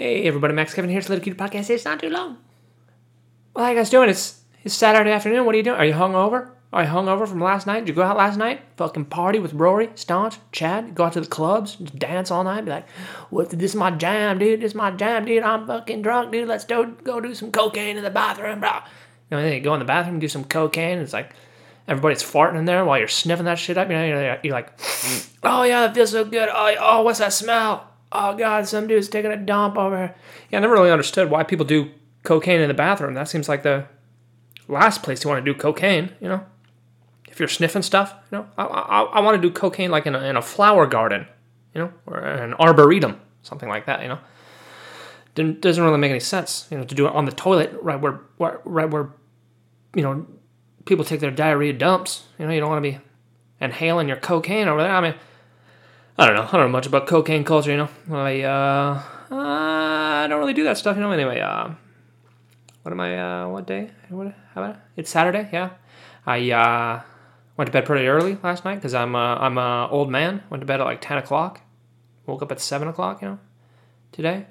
Hey everybody, Max Kevin here. It's Little Cute Podcast. It's not too long. Well, how you guys doing? It's it's Saturday afternoon. What are you doing? Are you hungover? Are you hungover from last night? Did you go out last night? Fucking party with Rory, Staunch, Chad? Go out to the clubs, just dance all night? Be like, what? This is my jam, dude. This is my jam, dude. I'm fucking drunk, dude. Let's do go do some cocaine in the bathroom, bro. You know, then you go in the bathroom, do some cocaine. It's like everybody's farting in there while you're sniffing that shit up. You know, you're, you're like, oh yeah, that feels so good. Oh, oh, what's that smell? Oh god, some dude's taking a dump over here. Yeah, I never really understood why people do cocaine in the bathroom. That seems like the last place you want to do cocaine. You know, if you're sniffing stuff, you know, I, I, I want to do cocaine like in a, in a flower garden, you know, or an arboretum, something like that. You know, Didn't, doesn't really make any sense. You know, to do it on the toilet, right where, where right where, you know, people take their diarrhea dumps. You know, you don't want to be inhaling your cocaine over there. I mean I don't know. I don't know much about cocaine culture, you know. I uh, I don't really do that stuff, you know. Anyway, uh, what am I? Uh, what day? What? How about it? It's Saturday. Yeah. I uh, went to bed pretty early last night because I'm uh, I'm a old man. Went to bed at like ten o'clock. Woke up at seven o'clock. You know, today.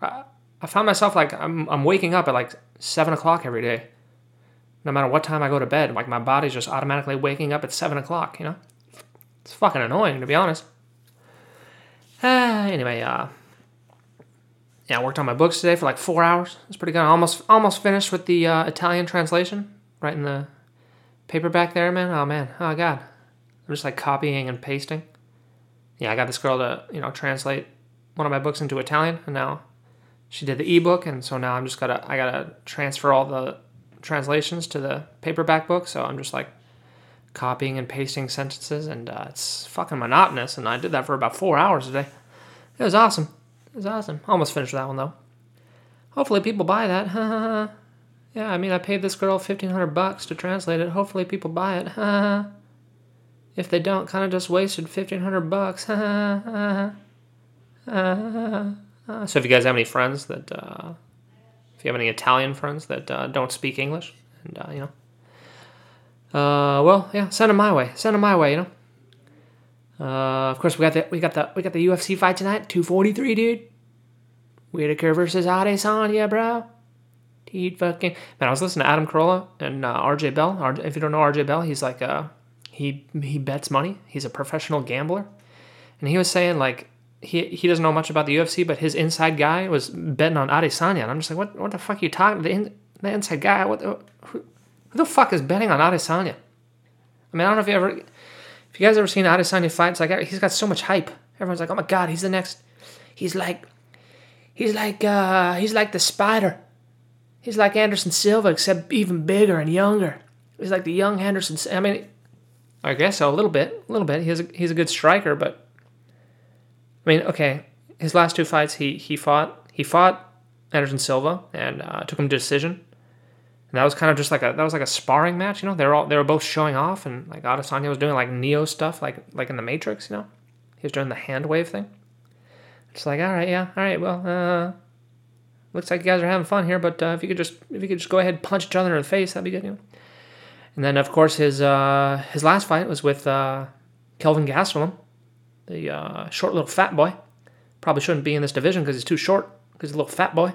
I, I found myself like I'm I'm waking up at like seven o'clock every day. No matter what time I go to bed, like my body's just automatically waking up at seven o'clock. You know, it's fucking annoying to be honest. Uh, anyway, uh, yeah, I worked on my books today for like four hours. It's pretty good. I almost almost finished with the uh, Italian translation, right in the paperback there, man. Oh man, oh god, I'm just like copying and pasting. Yeah, I got this girl to you know translate one of my books into Italian, and now she did the ebook, and so now I'm just gotta I gotta transfer all the translations to the paperback book. So I'm just like copying and pasting sentences, and uh, it's fucking monotonous. And I did that for about four hours a day. It was awesome. It was awesome. Almost finished that one though. Hopefully people buy that. yeah, I mean I paid this girl fifteen hundred bucks to translate it. Hopefully people buy it. if they don't, kind of just wasted fifteen hundred bucks. so if you guys have any friends that, uh, if you have any Italian friends that uh, don't speak English, and uh, you know uh, well, yeah, send them my way. Send them my way. You know. Uh, of course, we got the we got the we got the UFC fight tonight. Two forty three, dude. Whittaker versus Adesanya, bro. Dude, fucking man. I was listening to Adam Carolla and uh, RJ Bell. if you don't know RJ Bell, he's like uh he he bets money. He's a professional gambler, and he was saying like he he doesn't know much about the UFC, but his inside guy was betting on Adesanya, and I'm just like, what what the fuck are you talking? The, in, the inside guy, what the, who the fuck is betting on Adesanya? I mean, I don't know if you ever, if you guys ever seen Adesanya fight. It's like he's got so much hype. Everyone's like, oh my god, he's the next. He's like, he's like, uh, he's like the Spider. He's like Anderson Silva, except even bigger and younger. He's like the young Anderson. I mean, I guess so, a little bit, a little bit. He's a, he's a good striker, but I mean, okay, his last two fights, he he fought he fought Anderson Silva and uh, took him to decision. And that was kind of just like a that was like a sparring match, you know. They were all they were both showing off, and like Adesanya was doing like Neo stuff, like like in the Matrix, you know. He was doing the hand wave thing. It's like, all right, yeah, all right, well, uh, looks like you guys are having fun here, but uh, if you could just if you could just go ahead and punch each other in the face, that'd be good, you know. And then of course his uh, his last fight was with uh, Kelvin Gastelum, the uh, short little fat boy. Probably shouldn't be in this division because he's too short. Because he's a little fat boy.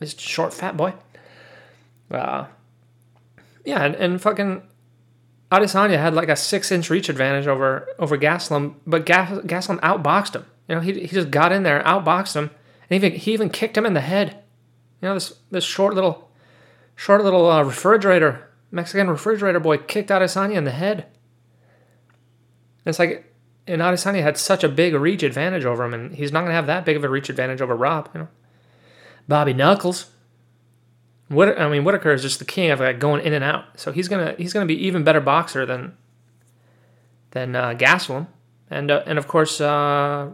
He's a short fat boy. Uh, yeah, and, and fucking Adesanya had like a six inch reach advantage over over Gaslam, but Gas, Gastelum outboxed him. You know, he, he just got in there, outboxed him, and even he even kicked him in the head. You know, this this short little short little uh, refrigerator Mexican refrigerator boy kicked Adesanya in the head. It's like, and Adesanya had such a big reach advantage over him, and he's not gonna have that big of a reach advantage over Rob. You know, Bobby Knuckles what I mean, Whittaker is just the king of like going in and out. So he's gonna he's gonna be even better boxer than than uh, Gastelum, and uh, and of course uh,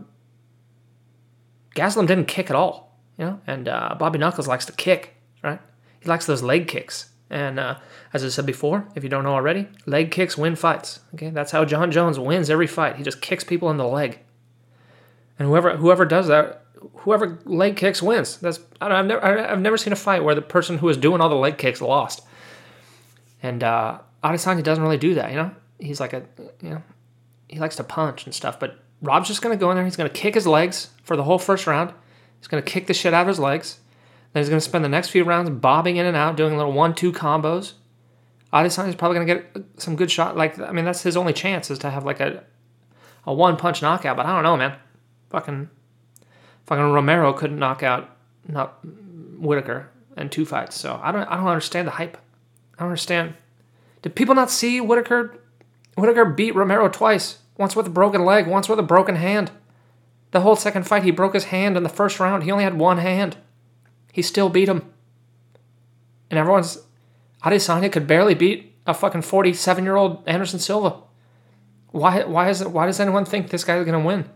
Gastelum didn't kick at all, you know. And uh, Bobby Knuckles likes to kick, right? He likes those leg kicks. And uh, as I said before, if you don't know already, leg kicks win fights. Okay, that's how Jon Jones wins every fight. He just kicks people in the leg. And whoever whoever does that whoever leg kicks wins. That's I have never I've never seen a fight where the person who was doing all the leg kicks lost. And uh, Adesanya doesn't really do that. You know, he's like a you know he likes to punch and stuff. But Rob's just gonna go in there. He's gonna kick his legs for the whole first round. He's to kick the shit out of his legs. Then he's to spend the next few rounds bobbing in and out, doing little one-two combos. Adesanya's probably to get some good shot. Like, I mean, that's his only chance is to have like a a one-punch knockout. But I don't know, man. Fucking, fucking Romero couldn't knock out not Whittaker in two fights. So I don't, I don't understand the hype. I don't understand. Did people not see Whittaker? Whittaker beat Romero twice. Once with a broken leg, once with a broken hand. The whole second fight, he broke his hand in the first round. He only had one hand. He still beat him. And everyone's Adesanya could barely beat a fucking 47 year old Anderson Silva. Why? Why is it? Why does anyone think this guy's gonna win?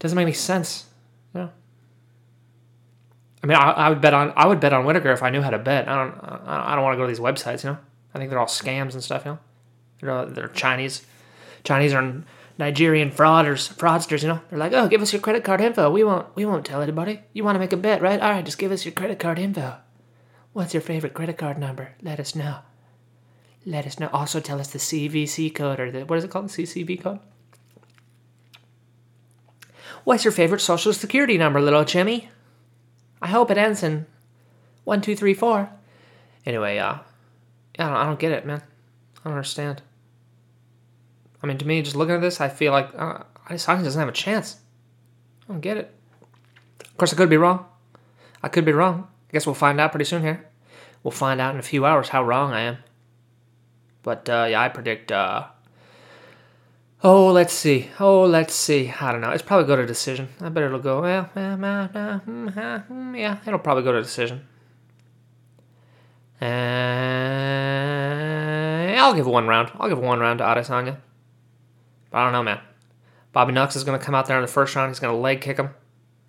Doesn't make any sense. No. I mean, I, I would bet on I would bet on Whittaker if I knew how to bet. I don't. I don't want to go to these websites. You know, I think they're all scams and stuff. You know, they're, they're Chinese. Chinese are Nigerian frauders, fraudsters. You know, they're like, oh, give us your credit card info. We won't. We won't tell anybody. You want to make a bet, right? All right, just give us your credit card info. What's your favorite credit card number? Let us know. Let us know. Also, tell us the CVC code or the what is it called? The CCV code. What's your favorite social security number, little Jimmy? I hope it ends in one, two, three, four. Anyway, uh, I don't, I don't get it, man. I don't understand. I mean, to me, just looking at this, I feel like uh, Adesanya doesn't have a chance. I don't get it. Of course, I could be wrong. I could be wrong. I guess we'll find out pretty soon here. We'll find out in a few hours how wrong I am. But uh, yeah, I predict. Uh, oh, let's see. Oh, let's see. I don't know. It's probably go to decision. I bet it'll go. Well, hmm, hmm, yeah, it'll probably go to decision. Uh, and I'll give one round. I'll give one round to Adesanya. I don't know, man. Bobby Knox is going to come out there in the first round. He's going to leg kick him.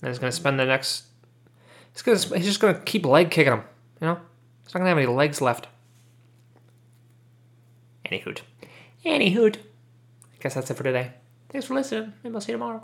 And he's going to spend the next. He's, gonna, he's just going to keep leg kicking him. You know? He's not going to have any legs left. Any hoot. Any hoot. Guess that's it for today. Thanks for listening. Maybe I'll see you tomorrow.